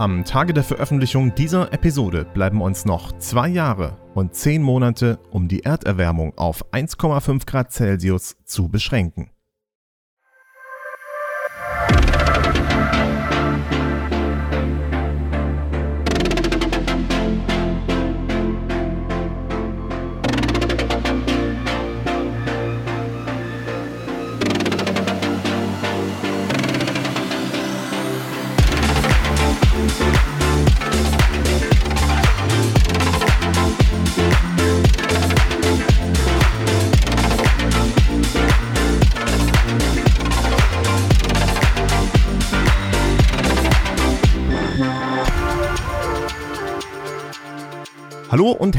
Am Tage der Veröffentlichung dieser Episode bleiben uns noch zwei Jahre und zehn Monate, um die Erderwärmung auf 1,5 Grad Celsius zu beschränken.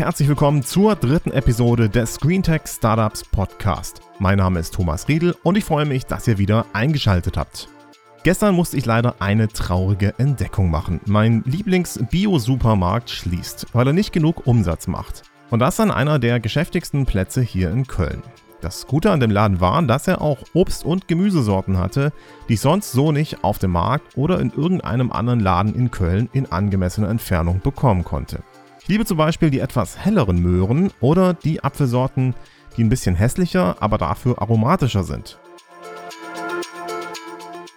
Herzlich willkommen zur dritten Episode des Screentech Startups Podcast. Mein Name ist Thomas Riedel und ich freue mich, dass ihr wieder eingeschaltet habt. Gestern musste ich leider eine traurige Entdeckung machen. Mein Lieblings-Bio-Supermarkt schließt, weil er nicht genug Umsatz macht. Und das an einer der geschäftigsten Plätze hier in Köln. Das Gute an dem Laden war, dass er auch Obst- und Gemüsesorten hatte, die ich sonst so nicht auf dem Markt oder in irgendeinem anderen Laden in Köln in angemessener Entfernung bekommen konnte. Ich liebe zum Beispiel die etwas helleren Möhren oder die Apfelsorten, die ein bisschen hässlicher, aber dafür aromatischer sind.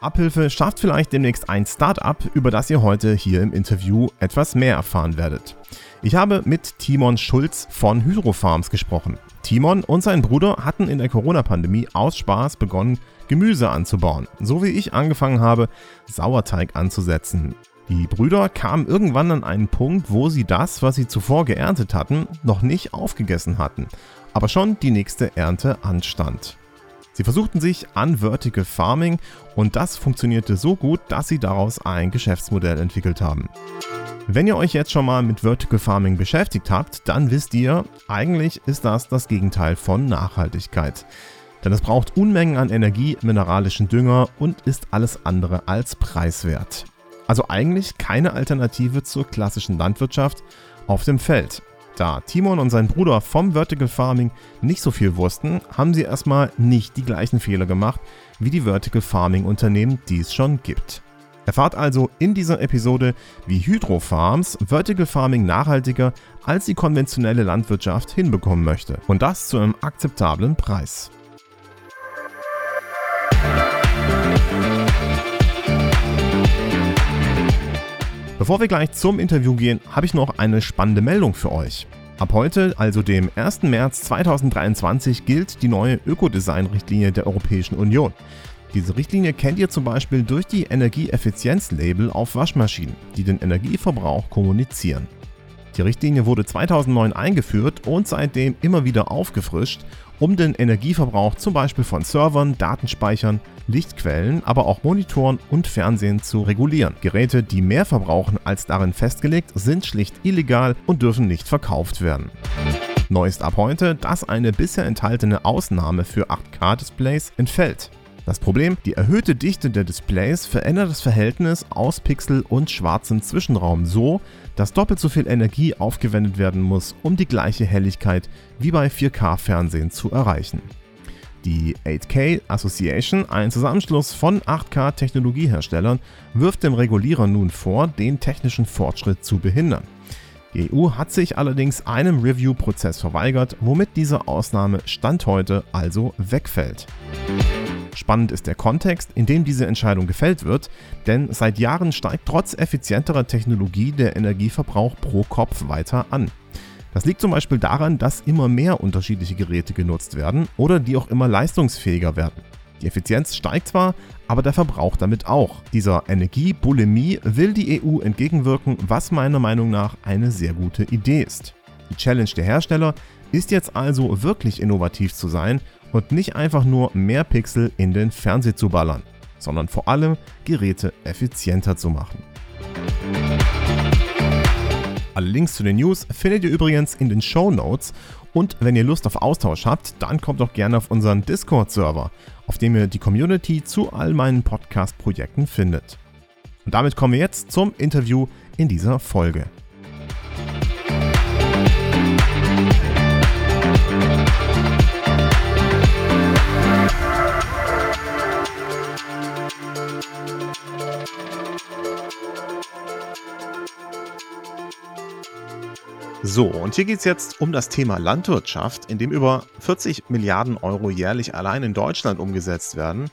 Abhilfe schafft vielleicht demnächst ein Startup, über das ihr heute hier im Interview etwas mehr erfahren werdet. Ich habe mit Timon Schulz von Hydrofarms gesprochen. Timon und sein Bruder hatten in der Corona-Pandemie aus Spaß begonnen, Gemüse anzubauen, so wie ich angefangen habe, Sauerteig anzusetzen. Die Brüder kamen irgendwann an einen Punkt, wo sie das, was sie zuvor geerntet hatten, noch nicht aufgegessen hatten, aber schon die nächste Ernte anstand. Sie versuchten sich an Vertical Farming und das funktionierte so gut, dass sie daraus ein Geschäftsmodell entwickelt haben. Wenn ihr euch jetzt schon mal mit Vertical Farming beschäftigt habt, dann wisst ihr, eigentlich ist das das Gegenteil von Nachhaltigkeit. Denn es braucht Unmengen an Energie, mineralischen Dünger und ist alles andere als preiswert. Also eigentlich keine Alternative zur klassischen Landwirtschaft auf dem Feld. Da Timon und sein Bruder vom Vertical Farming nicht so viel wussten, haben sie erstmal nicht die gleichen Fehler gemacht wie die Vertical Farming Unternehmen, die es schon gibt. Erfahrt also in dieser Episode, wie Hydro Farms Vertical Farming nachhaltiger als die konventionelle Landwirtschaft hinbekommen möchte. Und das zu einem akzeptablen Preis. Bevor wir gleich zum Interview gehen, habe ich noch eine spannende Meldung für euch. Ab heute, also dem 1. März 2023, gilt die neue Ökodesign-Richtlinie der Europäischen Union. Diese Richtlinie kennt ihr zum Beispiel durch die Energieeffizienz-Label auf Waschmaschinen, die den Energieverbrauch kommunizieren. Die Richtlinie wurde 2009 eingeführt und seitdem immer wieder aufgefrischt um den Energieverbrauch zum Beispiel von Servern, Datenspeichern, Lichtquellen, aber auch Monitoren und Fernsehen zu regulieren. Geräte, die mehr verbrauchen als darin festgelegt, sind schlicht illegal und dürfen nicht verkauft werden. Neu ist ab heute, dass eine bisher enthaltene Ausnahme für 8K-Displays entfällt. Das Problem, die erhöhte Dichte der Displays verändert das Verhältnis aus Pixel und schwarzem Zwischenraum so, dass doppelt so viel Energie aufgewendet werden muss, um die gleiche Helligkeit wie bei 4K-Fernsehen zu erreichen. Die 8K Association, ein Zusammenschluss von 8K-Technologieherstellern, wirft dem Regulierer nun vor, den technischen Fortschritt zu behindern. Die EU hat sich allerdings einem Review-Prozess verweigert, womit diese Ausnahme Stand heute also wegfällt. Spannend ist der Kontext, in dem diese Entscheidung gefällt wird, denn seit Jahren steigt trotz effizienterer Technologie der Energieverbrauch pro Kopf weiter an. Das liegt zum Beispiel daran, dass immer mehr unterschiedliche Geräte genutzt werden oder die auch immer leistungsfähiger werden. Die Effizienz steigt zwar, aber der Verbrauch damit auch. Dieser Energiebulimie will die EU entgegenwirken, was meiner Meinung nach eine sehr gute Idee ist. Die Challenge der Hersteller ist jetzt also wirklich innovativ zu sein und nicht einfach nur mehr Pixel in den Fernseher zu ballern, sondern vor allem Geräte effizienter zu machen. Alle Links zu den News findet ihr übrigens in den Show Notes und wenn ihr Lust auf Austausch habt, dann kommt doch gerne auf unseren Discord-Server, auf dem ihr die Community zu all meinen Podcast-Projekten findet. Und damit kommen wir jetzt zum Interview in dieser Folge. So, und hier geht es jetzt um das Thema Landwirtschaft, in dem über 40 Milliarden Euro jährlich allein in Deutschland umgesetzt werden.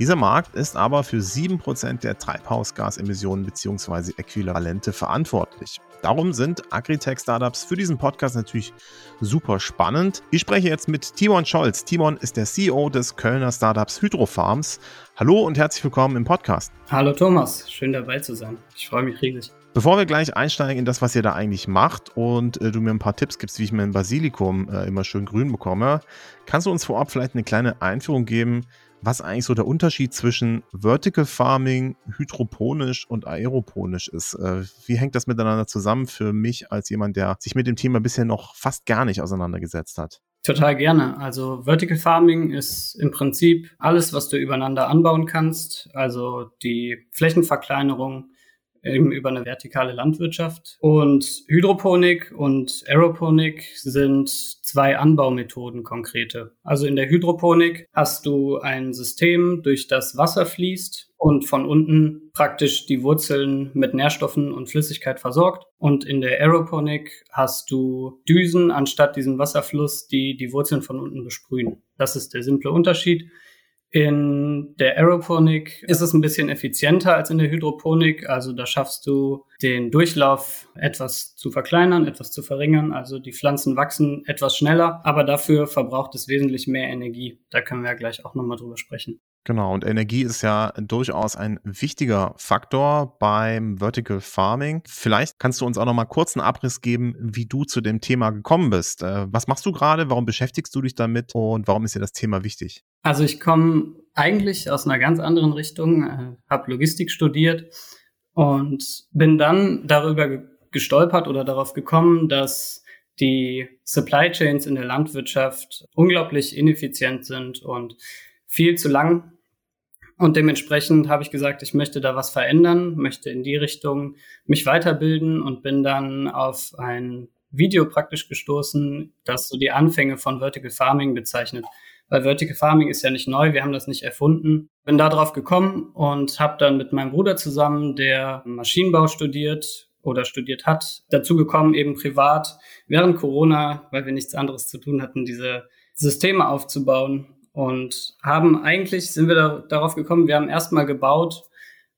Dieser Markt ist aber für 7% der Treibhausgasemissionen bzw. Äquivalente verantwortlich. Darum sind Agritech-Startups für diesen Podcast natürlich super spannend. Ich spreche jetzt mit Timon Scholz. Timon ist der CEO des Kölner Startups Hydrofarms. Hallo und herzlich willkommen im Podcast. Hallo Thomas, schön dabei zu sein. Ich freue mich riesig. Bevor wir gleich einsteigen in das, was ihr da eigentlich macht und äh, du mir ein paar Tipps gibst, wie ich mein Basilikum äh, immer schön grün bekomme, kannst du uns vorab vielleicht eine kleine Einführung geben, was eigentlich so der Unterschied zwischen Vertical Farming, hydroponisch und aeroponisch ist. Äh, wie hängt das miteinander zusammen für mich als jemand, der sich mit dem Thema bisher noch fast gar nicht auseinandergesetzt hat? Total gerne. Also Vertical Farming ist im Prinzip alles, was du übereinander anbauen kannst. Also die Flächenverkleinerung, eben über eine vertikale Landwirtschaft. Und Hydroponik und Aeroponik sind zwei Anbaumethoden konkrete. Also in der Hydroponik hast du ein System, durch das Wasser fließt und von unten praktisch die Wurzeln mit Nährstoffen und Flüssigkeit versorgt. Und in der Aeroponik hast du Düsen anstatt diesem Wasserfluss, die die Wurzeln von unten besprühen. Das ist der simple Unterschied. In der Aeroponik ist es ein bisschen effizienter als in der Hydroponik. Also da schaffst du den Durchlauf etwas zu verkleinern, etwas zu verringern. Also die Pflanzen wachsen etwas schneller, aber dafür verbraucht es wesentlich mehr Energie. Da können wir ja gleich auch nochmal drüber sprechen. Genau, und Energie ist ja durchaus ein wichtiger Faktor beim Vertical Farming. Vielleicht kannst du uns auch noch mal kurz einen Abriss geben, wie du zu dem Thema gekommen bist. Äh, was machst du gerade? Warum beschäftigst du dich damit? Und warum ist dir das Thema wichtig? Also ich komme eigentlich aus einer ganz anderen Richtung, äh, habe Logistik studiert und bin dann darüber gestolpert oder darauf gekommen, dass die Supply Chains in der Landwirtschaft unglaublich ineffizient sind und viel zu lang und dementsprechend habe ich gesagt, ich möchte da was verändern, möchte in die Richtung mich weiterbilden und bin dann auf ein Video praktisch gestoßen, das so die Anfänge von Vertical Farming bezeichnet. Weil Vertical Farming ist ja nicht neu, wir haben das nicht erfunden. Bin da drauf gekommen und habe dann mit meinem Bruder zusammen, der Maschinenbau studiert oder studiert hat, dazu gekommen, eben privat während Corona, weil wir nichts anderes zu tun hatten, diese Systeme aufzubauen und haben eigentlich, sind wir da, darauf gekommen, wir haben erstmal gebaut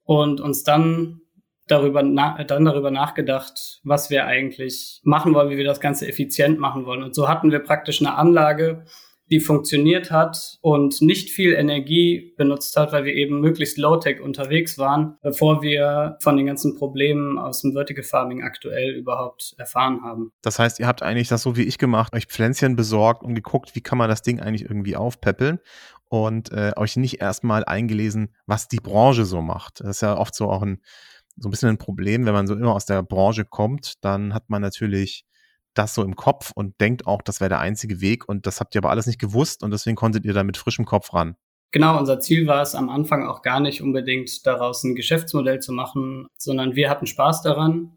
und uns dann darüber, na, dann darüber nachgedacht, was wir eigentlich machen wollen, wie wir das Ganze effizient machen wollen. Und so hatten wir praktisch eine Anlage, die funktioniert hat und nicht viel Energie benutzt hat, weil wir eben möglichst low-tech unterwegs waren, bevor wir von den ganzen Problemen aus dem Vertical Farming aktuell überhaupt erfahren haben. Das heißt, ihr habt eigentlich das so wie ich gemacht, euch Pflänzchen besorgt und geguckt, wie kann man das Ding eigentlich irgendwie aufpäppeln und äh, euch nicht erstmal eingelesen, was die Branche so macht. Das ist ja oft so auch ein so ein bisschen ein Problem, wenn man so immer aus der Branche kommt, dann hat man natürlich das so im Kopf und denkt auch, das wäre der einzige Weg und das habt ihr aber alles nicht gewusst und deswegen konntet ihr da mit frischem Kopf ran. Genau, unser Ziel war es am Anfang auch gar nicht unbedingt daraus ein Geschäftsmodell zu machen, sondern wir hatten Spaß daran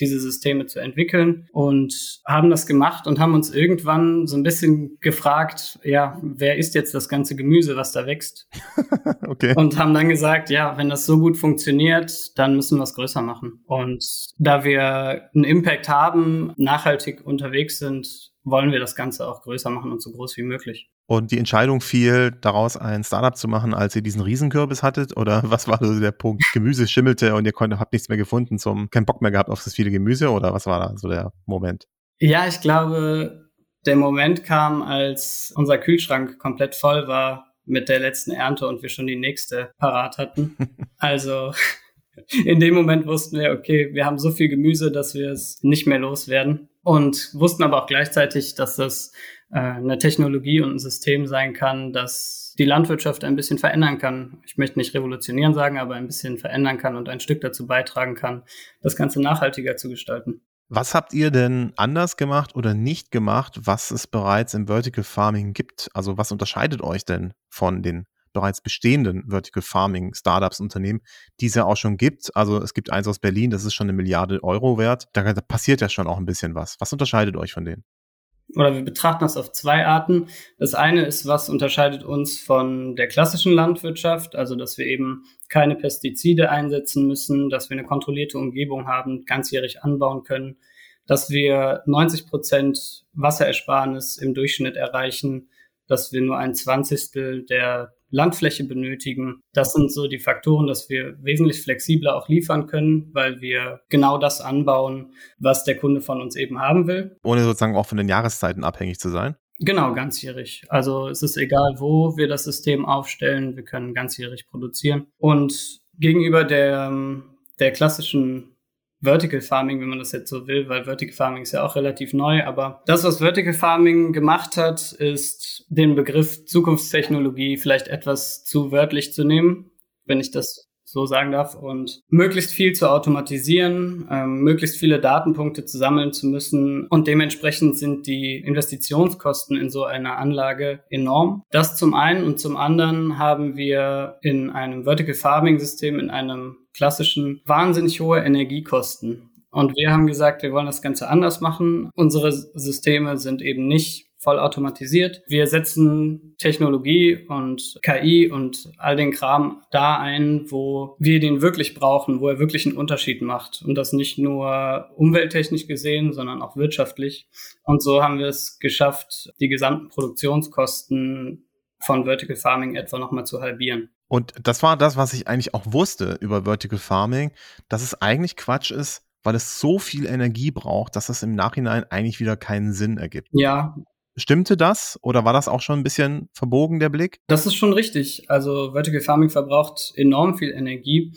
diese Systeme zu entwickeln und haben das gemacht und haben uns irgendwann so ein bisschen gefragt, ja, wer ist jetzt das ganze Gemüse, was da wächst? okay. Und haben dann gesagt, ja, wenn das so gut funktioniert, dann müssen wir es größer machen. Und da wir einen Impact haben, nachhaltig unterwegs sind, wollen wir das Ganze auch größer machen und so groß wie möglich. Und die Entscheidung fiel, daraus ein Startup zu machen, als ihr diesen Riesenkürbis hattet? Oder was war so der Punkt? Gemüse schimmelte und ihr konntet, habt nichts mehr gefunden, zum, keinen Bock mehr gehabt auf das viele Gemüse? Oder was war da so der Moment? Ja, ich glaube, der Moment kam, als unser Kühlschrank komplett voll war mit der letzten Ernte und wir schon die nächste parat hatten. Also in dem Moment wussten wir, okay, wir haben so viel Gemüse, dass wir es nicht mehr loswerden und wussten aber auch gleichzeitig, dass das eine Technologie und ein System sein kann, das die Landwirtschaft ein bisschen verändern kann. Ich möchte nicht revolutionieren sagen, aber ein bisschen verändern kann und ein Stück dazu beitragen kann, das Ganze nachhaltiger zu gestalten. Was habt ihr denn anders gemacht oder nicht gemacht, was es bereits im Vertical Farming gibt? Also was unterscheidet euch denn von den bereits bestehenden Vertical Farming Startups Unternehmen, die es ja auch schon gibt. Also es gibt eins aus Berlin, das ist schon eine Milliarde Euro wert. Da, da passiert ja schon auch ein bisschen was. Was unterscheidet euch von denen? Oder wir betrachten das auf zwei Arten. Das eine ist, was unterscheidet uns von der klassischen Landwirtschaft, also dass wir eben keine Pestizide einsetzen müssen, dass wir eine kontrollierte Umgebung haben, ganzjährig anbauen können, dass wir 90 Prozent Wasserersparnis im Durchschnitt erreichen, dass wir nur ein Zwanzigstel der Landfläche benötigen. Das sind so die Faktoren, dass wir wesentlich flexibler auch liefern können, weil wir genau das anbauen, was der Kunde von uns eben haben will. Ohne sozusagen auch von den Jahreszeiten abhängig zu sein? Genau, ganzjährig. Also es ist egal, wo wir das System aufstellen, wir können ganzjährig produzieren. Und gegenüber der, der klassischen Vertical Farming, wenn man das jetzt so will, weil Vertical Farming ist ja auch relativ neu. Aber das, was Vertical Farming gemacht hat, ist den Begriff Zukunftstechnologie vielleicht etwas zu wörtlich zu nehmen, wenn ich das so sagen darf, und möglichst viel zu automatisieren, ähm, möglichst viele Datenpunkte zu sammeln zu müssen. Und dementsprechend sind die Investitionskosten in so einer Anlage enorm. Das zum einen und zum anderen haben wir in einem Vertical Farming System, in einem klassischen, wahnsinnig hohe Energiekosten. Und wir haben gesagt, wir wollen das Ganze anders machen. Unsere Systeme sind eben nicht vollautomatisiert. Wir setzen Technologie und KI und all den Kram da ein, wo wir den wirklich brauchen, wo er wirklich einen Unterschied macht. Und das nicht nur umwelttechnisch gesehen, sondern auch wirtschaftlich. Und so haben wir es geschafft, die gesamten Produktionskosten von Vertical Farming etwa nochmal zu halbieren. Und das war das, was ich eigentlich auch wusste über Vertical Farming, dass es eigentlich Quatsch ist, weil es so viel Energie braucht, dass es im Nachhinein eigentlich wieder keinen Sinn ergibt. Ja, Stimmte das oder war das auch schon ein bisschen verbogen, der Blick? Das ist schon richtig. Also Vertical Farming verbraucht enorm viel Energie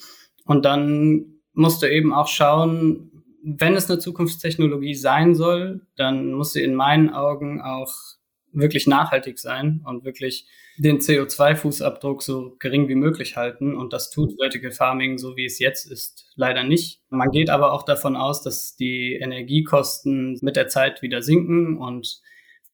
und dann musst du eben auch schauen, wenn es eine Zukunftstechnologie sein soll, dann muss sie in meinen Augen auch wirklich nachhaltig sein und wirklich den CO2-Fußabdruck so gering wie möglich halten. Und das tut Vertical Farming so wie es jetzt ist leider nicht. Man geht aber auch davon aus, dass die Energiekosten mit der Zeit wieder sinken und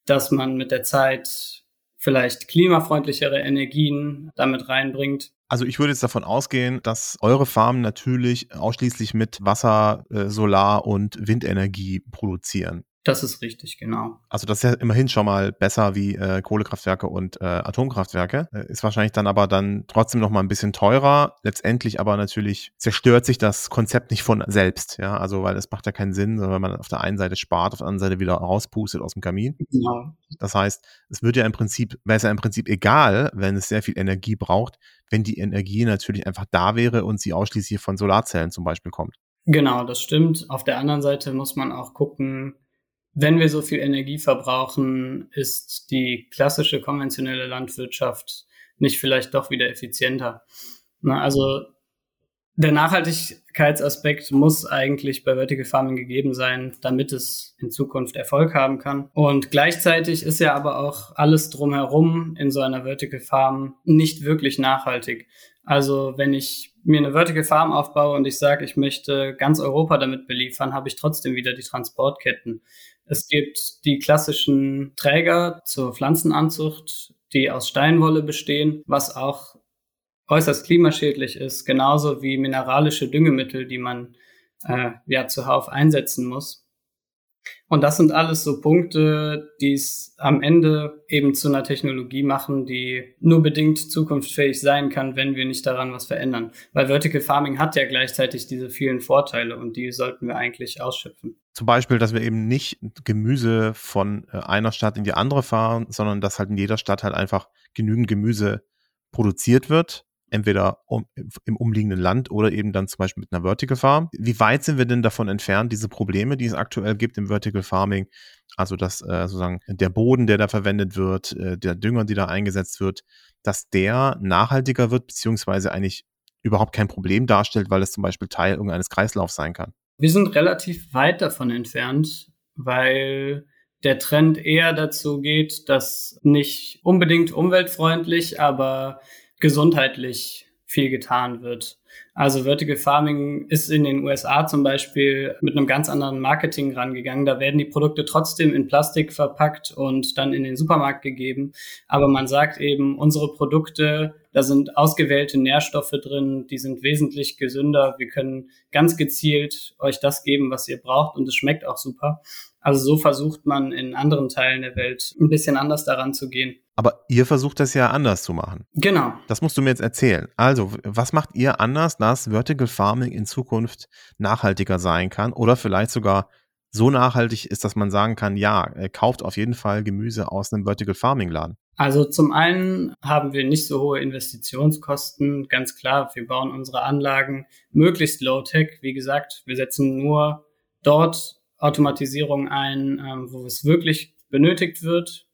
dass man mit der Zeit vielleicht klimafreundlichere Energien damit reinbringt. Also ich würde jetzt davon ausgehen, dass eure Farmen natürlich ausschließlich mit Wasser, äh, Solar und Windenergie produzieren. Das ist richtig, genau. Also das ist ja immerhin schon mal besser wie äh, Kohlekraftwerke und äh, Atomkraftwerke. Äh, ist wahrscheinlich dann aber dann trotzdem noch mal ein bisschen teurer. Letztendlich aber natürlich zerstört sich das Konzept nicht von selbst. Ja, also weil es macht ja keinen Sinn, wenn man auf der einen Seite spart, auf der anderen Seite wieder rauspustet aus dem Kamin. Genau. Das heißt, es wird ja im Prinzip, wäre es ja im Prinzip egal, wenn es sehr viel Energie braucht, wenn die Energie natürlich einfach da wäre und sie ausschließlich von Solarzellen zum Beispiel kommt. Genau, das stimmt. Auf der anderen Seite muss man auch gucken, wenn wir so viel Energie verbrauchen, ist die klassische konventionelle Landwirtschaft nicht vielleicht doch wieder effizienter. Na, also der Nachhaltigkeitsaspekt muss eigentlich bei Vertical Farming gegeben sein, damit es in Zukunft Erfolg haben kann. Und gleichzeitig ist ja aber auch alles drumherum in so einer Vertical Farm nicht wirklich nachhaltig. Also wenn ich mir eine Vertical Farm aufbaue und ich sage, ich möchte ganz Europa damit beliefern, habe ich trotzdem wieder die Transportketten. Es gibt die klassischen Träger zur Pflanzenanzucht, die aus Steinwolle bestehen, was auch äußerst klimaschädlich ist, genauso wie mineralische Düngemittel, die man äh, ja zuhauf einsetzen muss. Und das sind alles so Punkte, die es am Ende eben zu einer Technologie machen, die nur bedingt zukunftsfähig sein kann, wenn wir nicht daran was verändern. Weil Vertical Farming hat ja gleichzeitig diese vielen Vorteile und die sollten wir eigentlich ausschöpfen. Zum Beispiel, dass wir eben nicht Gemüse von äh, einer Stadt in die andere fahren, sondern dass halt in jeder Stadt halt einfach genügend Gemüse produziert wird entweder um, im umliegenden Land oder eben dann zum Beispiel mit einer Vertical Farm. Wie weit sind wir denn davon entfernt, diese Probleme, die es aktuell gibt im Vertical Farming, also dass äh, sozusagen der Boden, der da verwendet wird, äh, der Dünger, die da eingesetzt wird, dass der nachhaltiger wird, beziehungsweise eigentlich überhaupt kein Problem darstellt, weil es zum Beispiel Teil irgendeines Kreislaufs sein kann? Wir sind relativ weit davon entfernt, weil der Trend eher dazu geht, dass nicht unbedingt umweltfreundlich, aber gesundheitlich viel getan wird. Also Vertical Farming ist in den USA zum Beispiel mit einem ganz anderen Marketing rangegangen. Da werden die Produkte trotzdem in Plastik verpackt und dann in den Supermarkt gegeben. Aber man sagt eben, unsere Produkte, da sind ausgewählte Nährstoffe drin, die sind wesentlich gesünder. Wir können ganz gezielt euch das geben, was ihr braucht und es schmeckt auch super. Also so versucht man in anderen Teilen der Welt ein bisschen anders daran zu gehen. Aber ihr versucht das ja anders zu machen. Genau. Das musst du mir jetzt erzählen. Also, was macht ihr anders, dass Vertical Farming in Zukunft nachhaltiger sein kann oder vielleicht sogar so nachhaltig ist, dass man sagen kann, ja, kauft auf jeden Fall Gemüse aus einem Vertical Farming Laden? Also zum einen haben wir nicht so hohe Investitionskosten, ganz klar. Wir bauen unsere Anlagen möglichst low-tech. Wie gesagt, wir setzen nur dort Automatisierung ein, ähm, wo es wirklich benötigt wird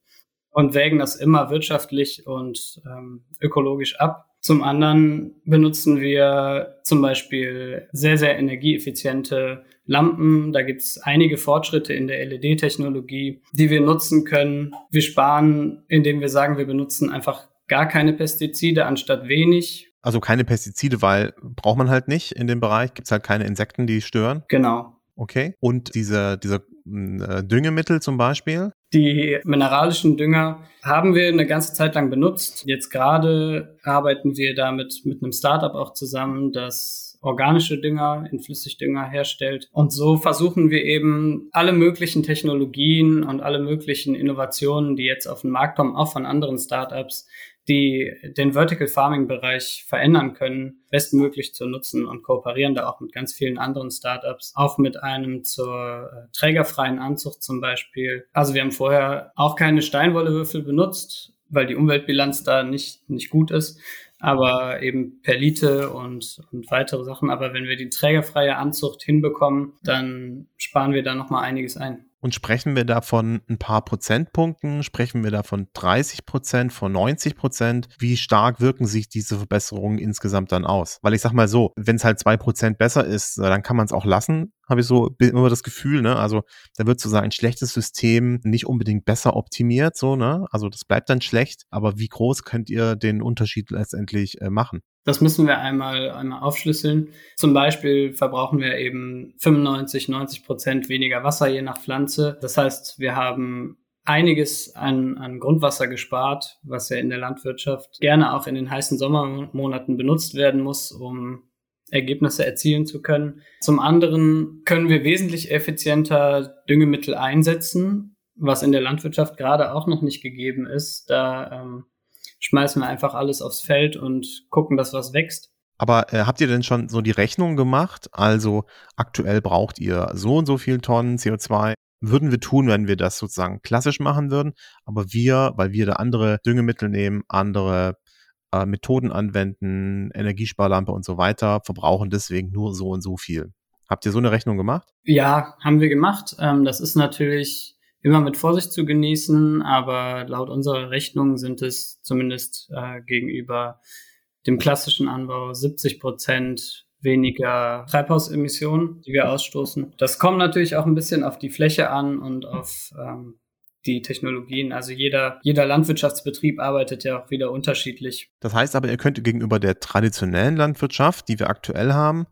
und wägen das immer wirtschaftlich und ähm, ökologisch ab. Zum anderen benutzen wir zum Beispiel sehr, sehr energieeffiziente Lampen. Da gibt es einige Fortschritte in der LED-Technologie, die wir nutzen können. Wir sparen, indem wir sagen, wir benutzen einfach gar keine Pestizide anstatt wenig. Also keine Pestizide, weil braucht man halt nicht in dem Bereich. Gibt es halt keine Insekten, die stören. Genau. Okay. Und diese, diese hm, äh, Düngemittel zum Beispiel? Die mineralischen Dünger haben wir eine ganze Zeit lang benutzt. Jetzt gerade arbeiten wir damit mit einem Startup auch zusammen, das organische Dünger in Flüssigdünger herstellt. Und so versuchen wir eben alle möglichen Technologien und alle möglichen Innovationen, die jetzt auf den Markt kommen, auch von anderen Startups, die den Vertical Farming Bereich verändern können, bestmöglich zu nutzen und kooperieren da auch mit ganz vielen anderen Startups, auch mit einem zur äh, trägerfreien Anzucht zum Beispiel. Also wir haben vorher auch keine Steinwollewürfel benutzt, weil die Umweltbilanz da nicht, nicht gut ist, aber eben Perlite und, und weitere Sachen. Aber wenn wir die trägerfreie Anzucht hinbekommen, dann sparen wir da nochmal einiges ein. Und sprechen wir da von ein paar Prozentpunkten? Sprechen wir da von 30 Prozent, von 90 Prozent? Wie stark wirken sich diese Verbesserungen insgesamt dann aus? Weil ich sag mal so, wenn es halt zwei Prozent besser ist, dann kann man es auch lassen, habe ich so immer das Gefühl, ne? Also da wird sozusagen ein schlechtes System nicht unbedingt besser optimiert, so, ne? Also das bleibt dann schlecht, aber wie groß könnt ihr den Unterschied letztendlich äh, machen? Das müssen wir einmal, einmal aufschlüsseln. Zum Beispiel verbrauchen wir eben 95, 90 Prozent weniger Wasser je nach Pflanze. Das heißt, wir haben einiges an, an Grundwasser gespart, was ja in der Landwirtschaft gerne auch in den heißen Sommermonaten benutzt werden muss, um Ergebnisse erzielen zu können. Zum anderen können wir wesentlich effizienter Düngemittel einsetzen, was in der Landwirtschaft gerade auch noch nicht gegeben ist. Da ähm, schmeißen wir einfach alles aufs Feld und gucken, dass was wächst. Aber äh, habt ihr denn schon so die Rechnung gemacht? Also aktuell braucht ihr so und so viel Tonnen CO2. Würden wir tun, wenn wir das sozusagen klassisch machen würden. Aber wir, weil wir da andere Düngemittel nehmen, andere äh, Methoden anwenden, Energiesparlampe und so weiter, verbrauchen deswegen nur so und so viel. Habt ihr so eine Rechnung gemacht? Ja, haben wir gemacht. Ähm, das ist natürlich immer mit Vorsicht zu genießen, aber laut unserer Rechnung sind es zumindest äh, gegenüber dem klassischen Anbau 70 Prozent weniger Treibhausemissionen, die wir ausstoßen. Das kommt natürlich auch ein bisschen auf die Fläche an und auf ähm, die Technologien. Also jeder, jeder Landwirtschaftsbetrieb arbeitet ja auch wieder unterschiedlich. Das heißt aber, ihr könnt gegenüber der traditionellen Landwirtschaft, die wir aktuell haben,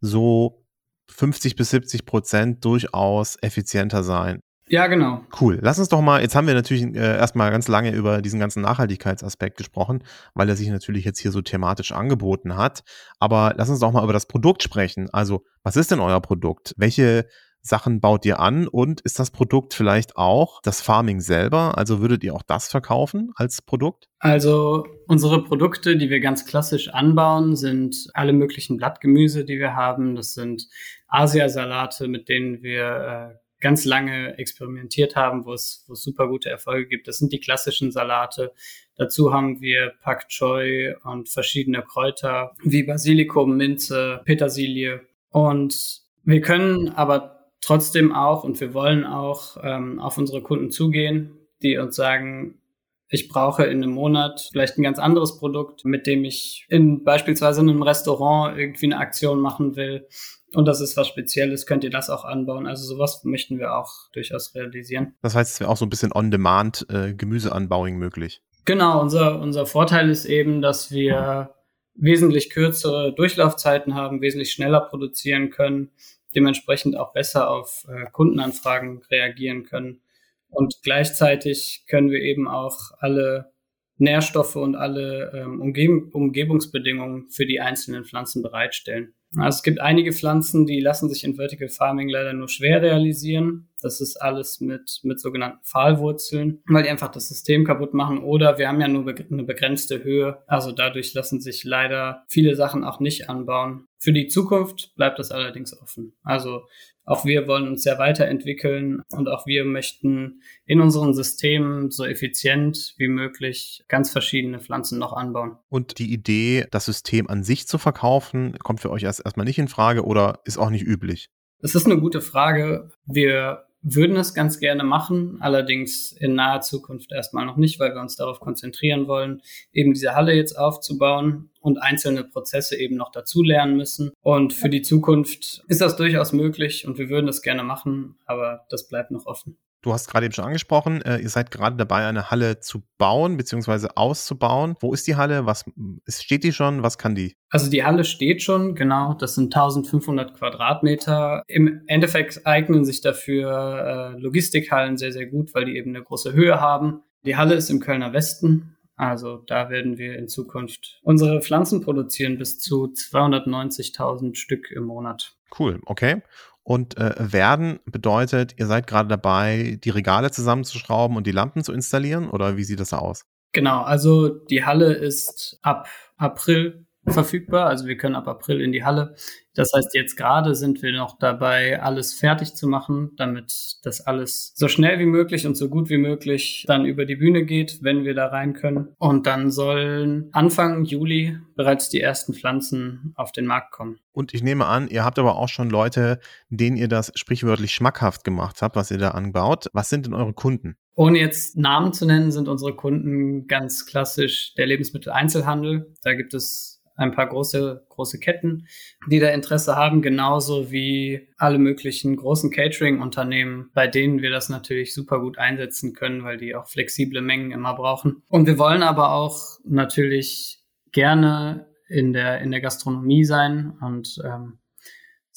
so 50 bis 70 Prozent durchaus effizienter sein. Ja, genau. Cool. Lass uns doch mal, jetzt haben wir natürlich äh, erstmal ganz lange über diesen ganzen Nachhaltigkeitsaspekt gesprochen, weil er sich natürlich jetzt hier so thematisch angeboten hat. Aber lass uns doch mal über das Produkt sprechen. Also, was ist denn euer Produkt? Welche Sachen baut ihr an und ist das Produkt vielleicht auch das Farming selber? Also würdet ihr auch das verkaufen als Produkt? Also unsere Produkte, die wir ganz klassisch anbauen, sind alle möglichen Blattgemüse, die wir haben. Das sind Asiasalate, mit denen wir äh, ganz lange experimentiert haben, wo es, wo es super gute Erfolge gibt. Das sind die klassischen Salate. Dazu haben wir Pak Choi und verschiedene Kräuter wie Basilikum, Minze, Petersilie. Und wir können aber trotzdem auch und wir wollen auch ähm, auf unsere Kunden zugehen, die uns sagen, ich brauche in einem Monat vielleicht ein ganz anderes Produkt, mit dem ich in beispielsweise in einem Restaurant irgendwie eine Aktion machen will und das ist was Spezielles, könnt ihr das auch anbauen. Also sowas möchten wir auch durchaus realisieren. Das heißt, es wäre auch so ein bisschen on-demand äh, Gemüseanbauing möglich. Genau, unser, unser Vorteil ist eben, dass wir wesentlich kürzere Durchlaufzeiten haben, wesentlich schneller produzieren können, dementsprechend auch besser auf äh, Kundenanfragen reagieren können. Und gleichzeitig können wir eben auch alle Nährstoffe und alle ähm, Umgeb Umgebungsbedingungen für die einzelnen Pflanzen bereitstellen. Also es gibt einige Pflanzen, die lassen sich in Vertical Farming leider nur schwer realisieren. Das ist alles mit, mit sogenannten Pfahlwurzeln, weil die einfach das System kaputt machen. Oder wir haben ja nur eine begrenzte Höhe. Also dadurch lassen sich leider viele Sachen auch nicht anbauen. Für die Zukunft bleibt das allerdings offen. Also auch wir wollen uns ja weiterentwickeln und auch wir möchten in unseren Systemen so effizient wie möglich ganz verschiedene Pflanzen noch anbauen. Und die Idee, das System an sich zu verkaufen, kommt für euch erst erstmal nicht in Frage oder ist auch nicht üblich? Das ist eine gute Frage. Wir würden es ganz gerne machen, allerdings in naher Zukunft erstmal noch nicht, weil wir uns darauf konzentrieren wollen, eben diese Halle jetzt aufzubauen und einzelne Prozesse eben noch dazulernen müssen. Und für die Zukunft ist das durchaus möglich und wir würden es gerne machen, aber das bleibt noch offen. Du hast gerade eben schon angesprochen, äh, ihr seid gerade dabei, eine Halle zu bauen bzw. auszubauen. Wo ist die Halle? Was steht die schon? Was kann die? Also die Halle steht schon, genau. Das sind 1500 Quadratmeter. Im Endeffekt eignen sich dafür äh, Logistikhallen sehr, sehr gut, weil die eben eine große Höhe haben. Die Halle ist im Kölner Westen. Also da werden wir in Zukunft unsere Pflanzen produzieren bis zu 290.000 Stück im Monat. Cool, okay. Und äh, werden bedeutet, ihr seid gerade dabei, die Regale zusammenzuschrauben und die Lampen zu installieren oder wie sieht das aus? Genau, also die Halle ist ab April verfügbar. Also wir können ab April in die Halle. Das heißt, jetzt gerade sind wir noch dabei, alles fertig zu machen, damit das alles so schnell wie möglich und so gut wie möglich dann über die Bühne geht, wenn wir da rein können. Und dann sollen Anfang Juli bereits die ersten Pflanzen auf den Markt kommen. Und ich nehme an, ihr habt aber auch schon Leute, denen ihr das sprichwörtlich schmackhaft gemacht habt, was ihr da anbaut. Was sind denn eure Kunden? Ohne jetzt Namen zu nennen, sind unsere Kunden ganz klassisch der Lebensmitteleinzelhandel. Da gibt es ein paar große, große Ketten, die da Interesse haben, genauso wie alle möglichen großen Catering-Unternehmen, bei denen wir das natürlich super gut einsetzen können, weil die auch flexible Mengen immer brauchen. Und wir wollen aber auch natürlich gerne in der, in der Gastronomie sein und ähm,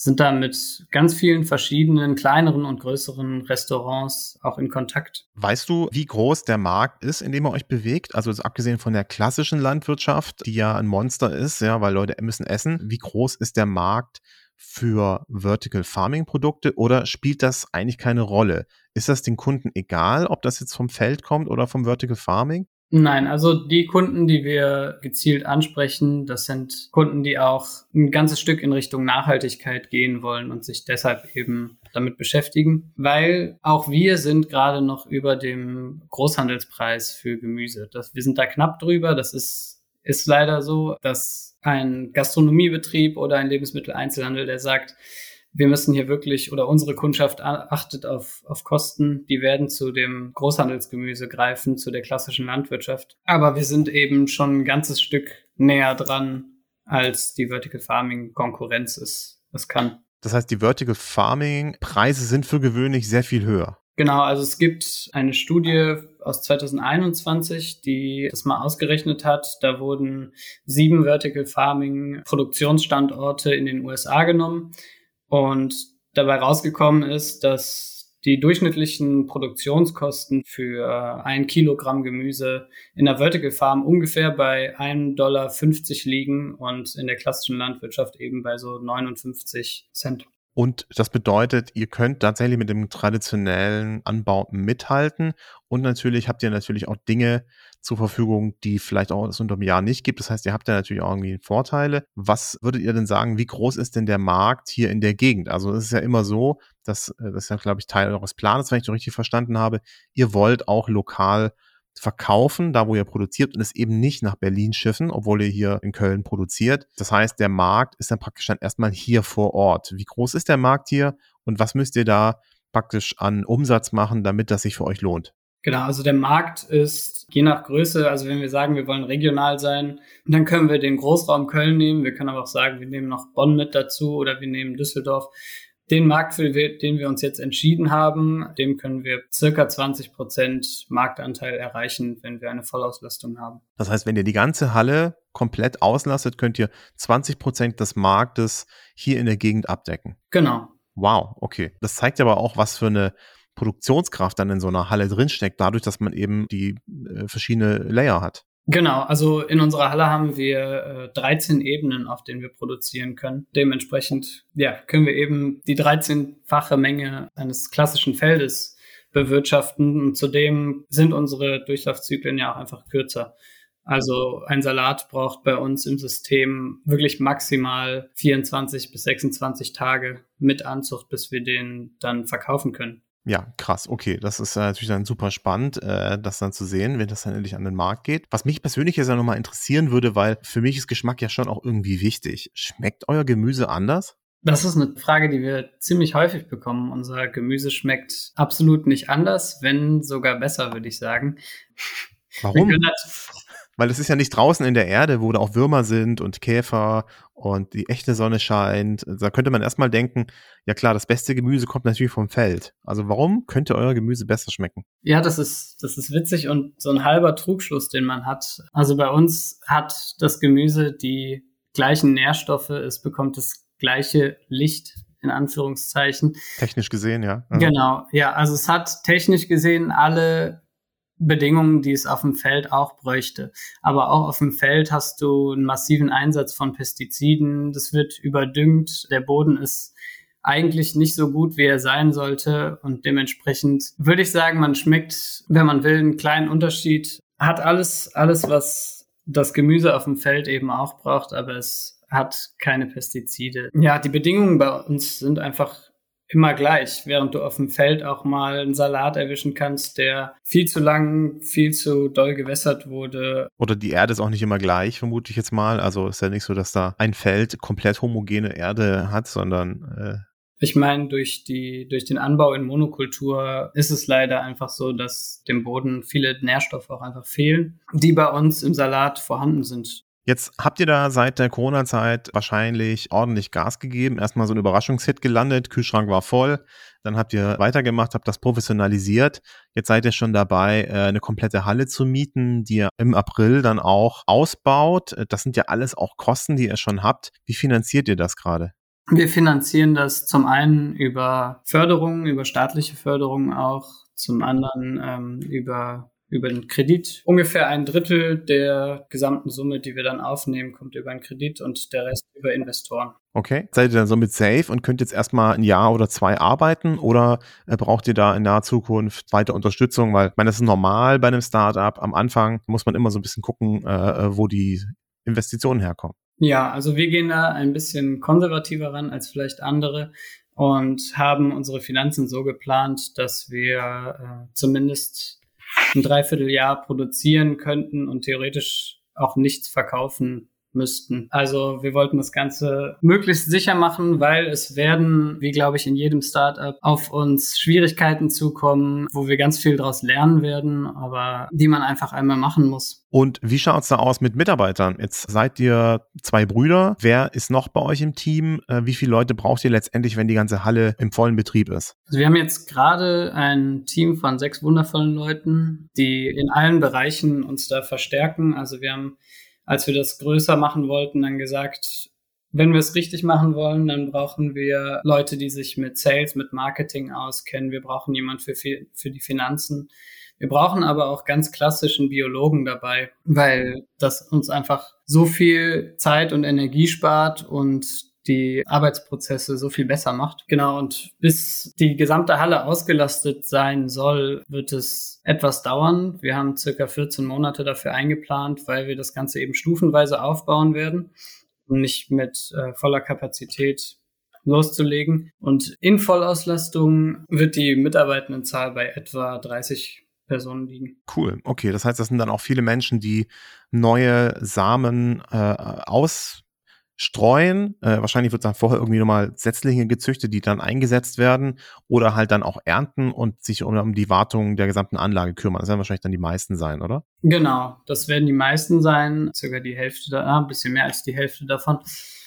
sind da mit ganz vielen verschiedenen kleineren und größeren Restaurants auch in Kontakt. Weißt du, wie groß der Markt ist, in dem ihr euch bewegt? Also abgesehen von der klassischen Landwirtschaft, die ja ein Monster ist, ja, weil Leute müssen essen. Wie groß ist der Markt für Vertical Farming Produkte oder spielt das eigentlich keine Rolle? Ist das den Kunden egal, ob das jetzt vom Feld kommt oder vom Vertical Farming? Nein, also die Kunden, die wir gezielt ansprechen, das sind Kunden, die auch ein ganzes Stück in Richtung Nachhaltigkeit gehen wollen und sich deshalb eben damit beschäftigen, weil auch wir sind gerade noch über dem Großhandelspreis für Gemüse. Das, wir sind da knapp drüber. Das ist, ist leider so, dass ein Gastronomiebetrieb oder ein Lebensmitteleinzelhandel, der sagt, wir müssen hier wirklich oder unsere Kundschaft achtet auf, auf Kosten. Die werden zu dem Großhandelsgemüse greifen, zu der klassischen Landwirtschaft. Aber wir sind eben schon ein ganzes Stück näher dran, als die Vertical Farming Konkurrenz ist. Es kann. Das heißt, die Vertical Farming Preise sind für gewöhnlich sehr viel höher. Genau, also es gibt eine Studie aus 2021, die das mal ausgerechnet hat. Da wurden sieben Vertical Farming Produktionsstandorte in den USA genommen und dabei rausgekommen ist, dass die durchschnittlichen Produktionskosten für ein Kilogramm Gemüse in der Vertical Farm ungefähr bei 1,50 Dollar liegen und in der klassischen Landwirtschaft eben bei so 59 Cent. Und das bedeutet, ihr könnt tatsächlich mit dem traditionellen Anbau mithalten. Und natürlich habt ihr natürlich auch Dinge zur Verfügung, die vielleicht auch es unter einem Jahr nicht gibt. Das heißt, ihr habt ja natürlich auch irgendwie Vorteile. Was würdet ihr denn sagen, wie groß ist denn der Markt hier in der Gegend? Also es ist ja immer so, dass äh, das ist ja, glaube ich, Teil eures Planes, wenn ich das richtig verstanden habe. Ihr wollt auch lokal verkaufen, da wo ihr produziert und es eben nicht nach Berlin schiffen, obwohl ihr hier in Köln produziert. Das heißt, der Markt ist dann praktisch dann erstmal hier vor Ort. Wie groß ist der Markt hier und was müsst ihr da praktisch an Umsatz machen, damit das sich für euch lohnt? Genau, also der Markt ist je nach Größe, also wenn wir sagen, wir wollen regional sein, dann können wir den Großraum Köln nehmen. Wir können aber auch sagen, wir nehmen noch Bonn mit dazu oder wir nehmen Düsseldorf. Den Markt, für den wir uns jetzt entschieden haben, dem können wir circa 20 Prozent Marktanteil erreichen, wenn wir eine Vollauslastung haben. Das heißt, wenn ihr die ganze Halle komplett auslastet, könnt ihr 20 Prozent des Marktes hier in der Gegend abdecken. Genau. Wow, okay. Das zeigt aber auch, was für eine Produktionskraft dann in so einer Halle drinsteckt, dadurch, dass man eben die äh, verschiedene Layer hat. Genau, also in unserer Halle haben wir äh, 13 Ebenen, auf denen wir produzieren können. Dementsprechend, ja, können wir eben die 13-fache Menge eines klassischen Feldes bewirtschaften. Und zudem sind unsere Durchlaufzyklen ja auch einfach kürzer. Also ein Salat braucht bei uns im System wirklich maximal 24 bis 26 Tage mit Anzucht, bis wir den dann verkaufen können. Ja, krass. Okay, das ist äh, natürlich dann super spannend, äh, das dann zu sehen, wenn das dann endlich an den Markt geht. Was mich persönlich jetzt ja nochmal interessieren würde, weil für mich ist Geschmack ja schon auch irgendwie wichtig. Schmeckt euer Gemüse anders? Das ist eine Frage, die wir ziemlich häufig bekommen. Unser Gemüse schmeckt absolut nicht anders, wenn sogar besser, würde ich sagen. Warum? Weil es ist ja nicht draußen in der Erde, wo da auch Würmer sind und Käfer und die echte Sonne scheint. Da könnte man erstmal denken, ja klar, das beste Gemüse kommt natürlich vom Feld. Also warum könnte euer Gemüse besser schmecken? Ja, das ist, das ist witzig und so ein halber Trugschluss, den man hat. Also bei uns hat das Gemüse die gleichen Nährstoffe, es bekommt das gleiche Licht in Anführungszeichen. Technisch gesehen, ja. Mhm. Genau, ja. Also es hat technisch gesehen alle Bedingungen, die es auf dem Feld auch bräuchte. Aber auch auf dem Feld hast du einen massiven Einsatz von Pestiziden. Das wird überdüngt. Der Boden ist eigentlich nicht so gut, wie er sein sollte. Und dementsprechend würde ich sagen, man schmeckt, wenn man will, einen kleinen Unterschied. Hat alles, alles, was das Gemüse auf dem Feld eben auch braucht, aber es hat keine Pestizide. Ja, die Bedingungen bei uns sind einfach immer gleich, während du auf dem Feld auch mal einen Salat erwischen kannst, der viel zu lang, viel zu doll gewässert wurde. Oder die Erde ist auch nicht immer gleich, vermute ich jetzt mal. Also ist ja nicht so, dass da ein Feld komplett homogene Erde hat, sondern äh ich meine, durch die, durch den Anbau in Monokultur ist es leider einfach so, dass dem Boden viele Nährstoffe auch einfach fehlen, die bei uns im Salat vorhanden sind. Jetzt habt ihr da seit der Corona-Zeit wahrscheinlich ordentlich Gas gegeben. Erstmal so ein Überraschungshit gelandet, Kühlschrank war voll. Dann habt ihr weitergemacht, habt das professionalisiert. Jetzt seid ihr schon dabei, äh, eine komplette Halle zu mieten, die ihr im April dann auch ausbaut. Das sind ja alles auch Kosten, die ihr schon habt. Wie finanziert ihr das gerade? Wir finanzieren das zum einen über Förderungen, über staatliche Förderungen auch, zum anderen ähm, über über den Kredit. Ungefähr ein Drittel der gesamten Summe, die wir dann aufnehmen, kommt über einen Kredit und der Rest über Investoren. Okay. Seid ihr dann somit safe und könnt jetzt erstmal ein Jahr oder zwei arbeiten oder äh, braucht ihr da in naher Zukunft weiter Unterstützung? Weil, ich meine, das ist normal bei einem Startup. Am Anfang muss man immer so ein bisschen gucken, äh, äh, wo die Investitionen herkommen. Ja, also wir gehen da ein bisschen konservativer ran als vielleicht andere und haben unsere Finanzen so geplant, dass wir äh, zumindest ein Dreivierteljahr produzieren könnten und theoretisch auch nichts verkaufen müssten. Also wir wollten das Ganze möglichst sicher machen, weil es werden, wie glaube ich in jedem Startup, auf uns Schwierigkeiten zukommen, wo wir ganz viel daraus lernen werden, aber die man einfach einmal machen muss. Und wie schaut's da aus mit Mitarbeitern? Jetzt seid ihr zwei Brüder. Wer ist noch bei euch im Team? Äh, wie viele Leute braucht ihr letztendlich, wenn die ganze Halle im vollen Betrieb ist? Also wir haben jetzt gerade ein Team von sechs wundervollen Leuten, die in allen Bereichen uns da verstärken. Also wir haben als wir das größer machen wollten, dann gesagt, wenn wir es richtig machen wollen, dann brauchen wir Leute, die sich mit Sales, mit Marketing auskennen. Wir brauchen jemand für, für die Finanzen. Wir brauchen aber auch ganz klassischen Biologen dabei, weil das uns einfach so viel Zeit und Energie spart und die Arbeitsprozesse so viel besser macht. Genau, und bis die gesamte Halle ausgelastet sein soll, wird es etwas dauern. Wir haben circa 14 Monate dafür eingeplant, weil wir das Ganze eben stufenweise aufbauen werden und nicht mit äh, voller Kapazität loszulegen. Und in Vollauslastung wird die Mitarbeitendenzahl bei etwa 30 Personen liegen. Cool. Okay, das heißt, das sind dann auch viele Menschen, die neue Samen äh, aus streuen. Äh, wahrscheinlich wird dann vorher irgendwie nochmal Setzlinge gezüchtet, die dann eingesetzt werden oder halt dann auch ernten und sich um, um die Wartung der gesamten Anlage kümmern. Das werden wahrscheinlich dann die meisten sein, oder? Genau, das werden die meisten sein, circa die Hälfte, da, ah, ein bisschen mehr als die Hälfte davon.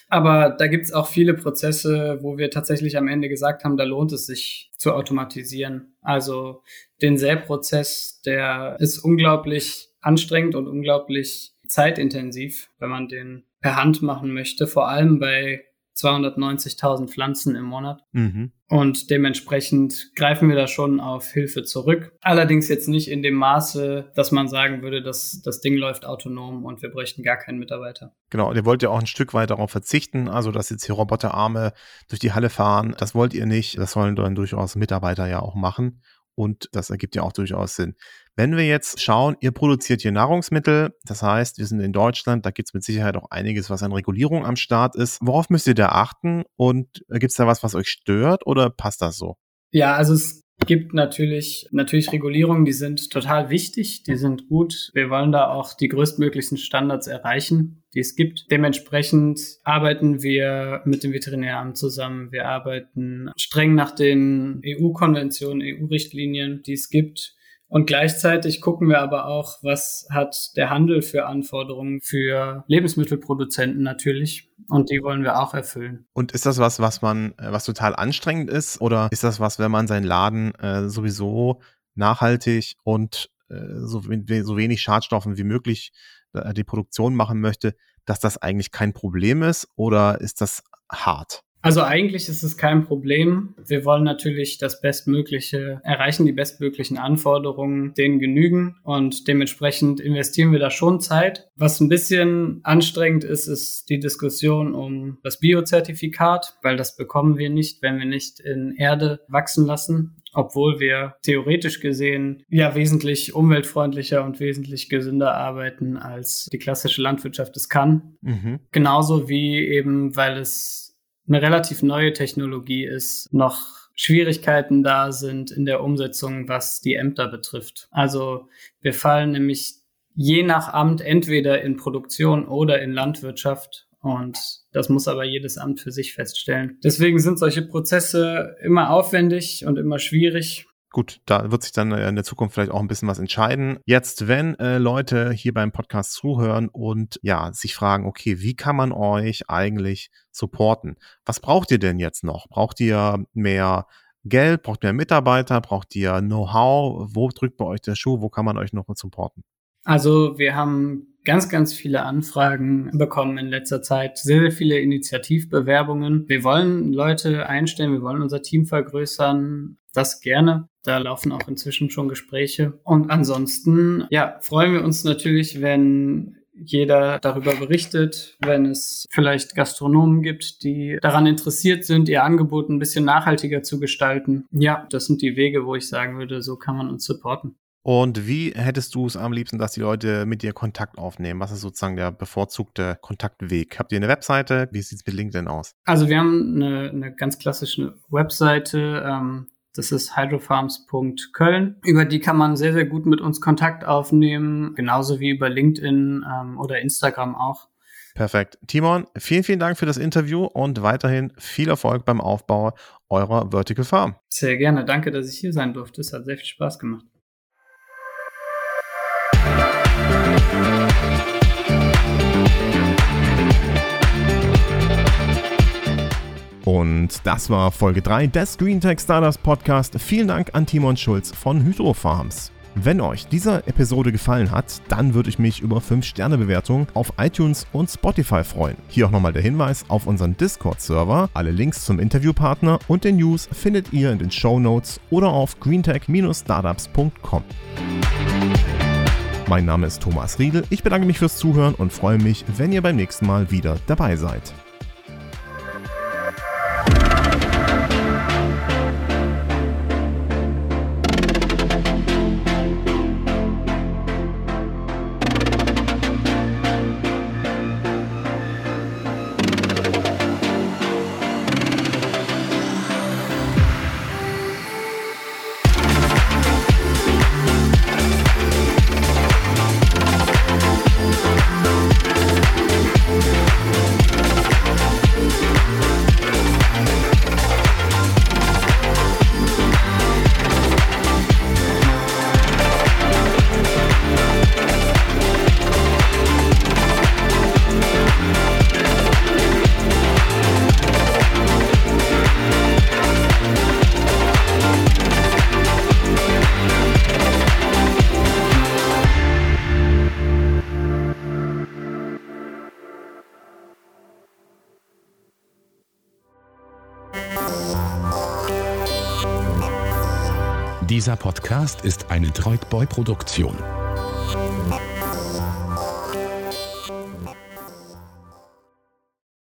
Aber da gibt's auch viele Prozesse, wo wir tatsächlich am Ende gesagt haben, da lohnt es sich zu automatisieren. Also den Säprozess, der ist unglaublich anstrengend und unglaublich zeitintensiv, wenn man den per Hand machen möchte, vor allem bei 290.000 Pflanzen im Monat. Mhm. Und dementsprechend greifen wir da schon auf Hilfe zurück. Allerdings jetzt nicht in dem Maße, dass man sagen würde, dass das Ding läuft autonom und wir bräuchten gar keinen Mitarbeiter. Genau, und ihr wollt ja auch ein Stück weit darauf verzichten, also dass jetzt hier Roboterarme durch die Halle fahren. Das wollt ihr nicht. Das sollen dann durchaus Mitarbeiter ja auch machen. Und das ergibt ja auch durchaus Sinn. Wenn wir jetzt schauen, ihr produziert hier Nahrungsmittel, das heißt, wir sind in Deutschland, da gibt es mit Sicherheit auch einiges, was an Regulierung am Start ist. Worauf müsst ihr da achten und äh, gibt es da was, was euch stört oder passt das so? Ja, also es gibt natürlich, natürlich Regulierungen, die sind total wichtig, die sind gut. Wir wollen da auch die größtmöglichen Standards erreichen, die es gibt. Dementsprechend arbeiten wir mit dem Veterinäramt zusammen. Wir arbeiten streng nach den EU-Konventionen, EU-Richtlinien, die es gibt. Und gleichzeitig gucken wir aber auch, was hat der Handel für Anforderungen für Lebensmittelproduzenten natürlich. Und die wollen wir auch erfüllen. Und ist das was, was man, äh, was total anstrengend ist? Oder ist das was, wenn man seinen Laden äh, sowieso nachhaltig und äh, so, so wenig Schadstoffen wie möglich äh, die Produktion machen möchte, dass das eigentlich kein Problem ist? Oder ist das hart? Also eigentlich ist es kein Problem. Wir wollen natürlich das Bestmögliche erreichen, die bestmöglichen Anforderungen, denen genügen und dementsprechend investieren wir da schon Zeit. Was ein bisschen anstrengend ist, ist die Diskussion um das Biozertifikat, weil das bekommen wir nicht, wenn wir nicht in Erde wachsen lassen obwohl wir theoretisch gesehen ja wesentlich umweltfreundlicher und wesentlich gesünder arbeiten, als die klassische Landwirtschaft es kann. Mhm. Genauso wie eben, weil es eine relativ neue Technologie ist, noch Schwierigkeiten da sind in der Umsetzung, was die Ämter betrifft. Also wir fallen nämlich je nach Amt entweder in Produktion oder in Landwirtschaft. Und das muss aber jedes Amt für sich feststellen. Deswegen sind solche Prozesse immer aufwendig und immer schwierig gut, da wird sich dann äh, in der Zukunft vielleicht auch ein bisschen was entscheiden. Jetzt, wenn äh, Leute hier beim Podcast zuhören und ja, sich fragen, okay, wie kann man euch eigentlich supporten? Was braucht ihr denn jetzt noch? Braucht ihr mehr Geld? Braucht ihr mehr Mitarbeiter? Braucht ihr Know-how? Wo drückt bei euch der Schuh? Wo kann man euch noch supporten? Also wir haben ganz, ganz viele Anfragen bekommen in letzter Zeit, sehr, sehr viele Initiativbewerbungen. Wir wollen Leute einstellen, wir wollen unser Team vergrößern, das gerne. Da laufen auch inzwischen schon Gespräche. Und ansonsten, ja, freuen wir uns natürlich, wenn jeder darüber berichtet, wenn es vielleicht Gastronomen gibt, die daran interessiert sind, ihr Angebot ein bisschen nachhaltiger zu gestalten. Ja, das sind die Wege, wo ich sagen würde, so kann man uns supporten. Und wie hättest du es am liebsten, dass die Leute mit dir Kontakt aufnehmen? Was ist sozusagen der bevorzugte Kontaktweg? Habt ihr eine Webseite? Wie sieht es mit LinkedIn aus? Also wir haben eine, eine ganz klassische Webseite. Ähm, das ist hydrofarms.köln. Über die kann man sehr, sehr gut mit uns Kontakt aufnehmen, genauso wie über LinkedIn ähm, oder Instagram auch. Perfekt. Timon, vielen, vielen Dank für das Interview und weiterhin viel Erfolg beim Aufbau eurer Vertical Farm. Sehr gerne. Danke, dass ich hier sein durfte. Es hat sehr viel Spaß gemacht. Und das war Folge 3 des Green Tech Startups Podcast. Vielen Dank an Timon Schulz von Hydro Farms. Wenn euch diese Episode gefallen hat, dann würde ich mich über 5-Sterne-Bewertungen auf iTunes und Spotify freuen. Hier auch nochmal der Hinweis auf unseren Discord-Server. Alle Links zum Interviewpartner und den News findet ihr in den Show Notes oder auf greentech-startups.com. Mein Name ist Thomas Riedel. Ich bedanke mich fürs Zuhören und freue mich, wenn ihr beim nächsten Mal wieder dabei seid. Dieser Podcast ist eine Droidboy-Produktion.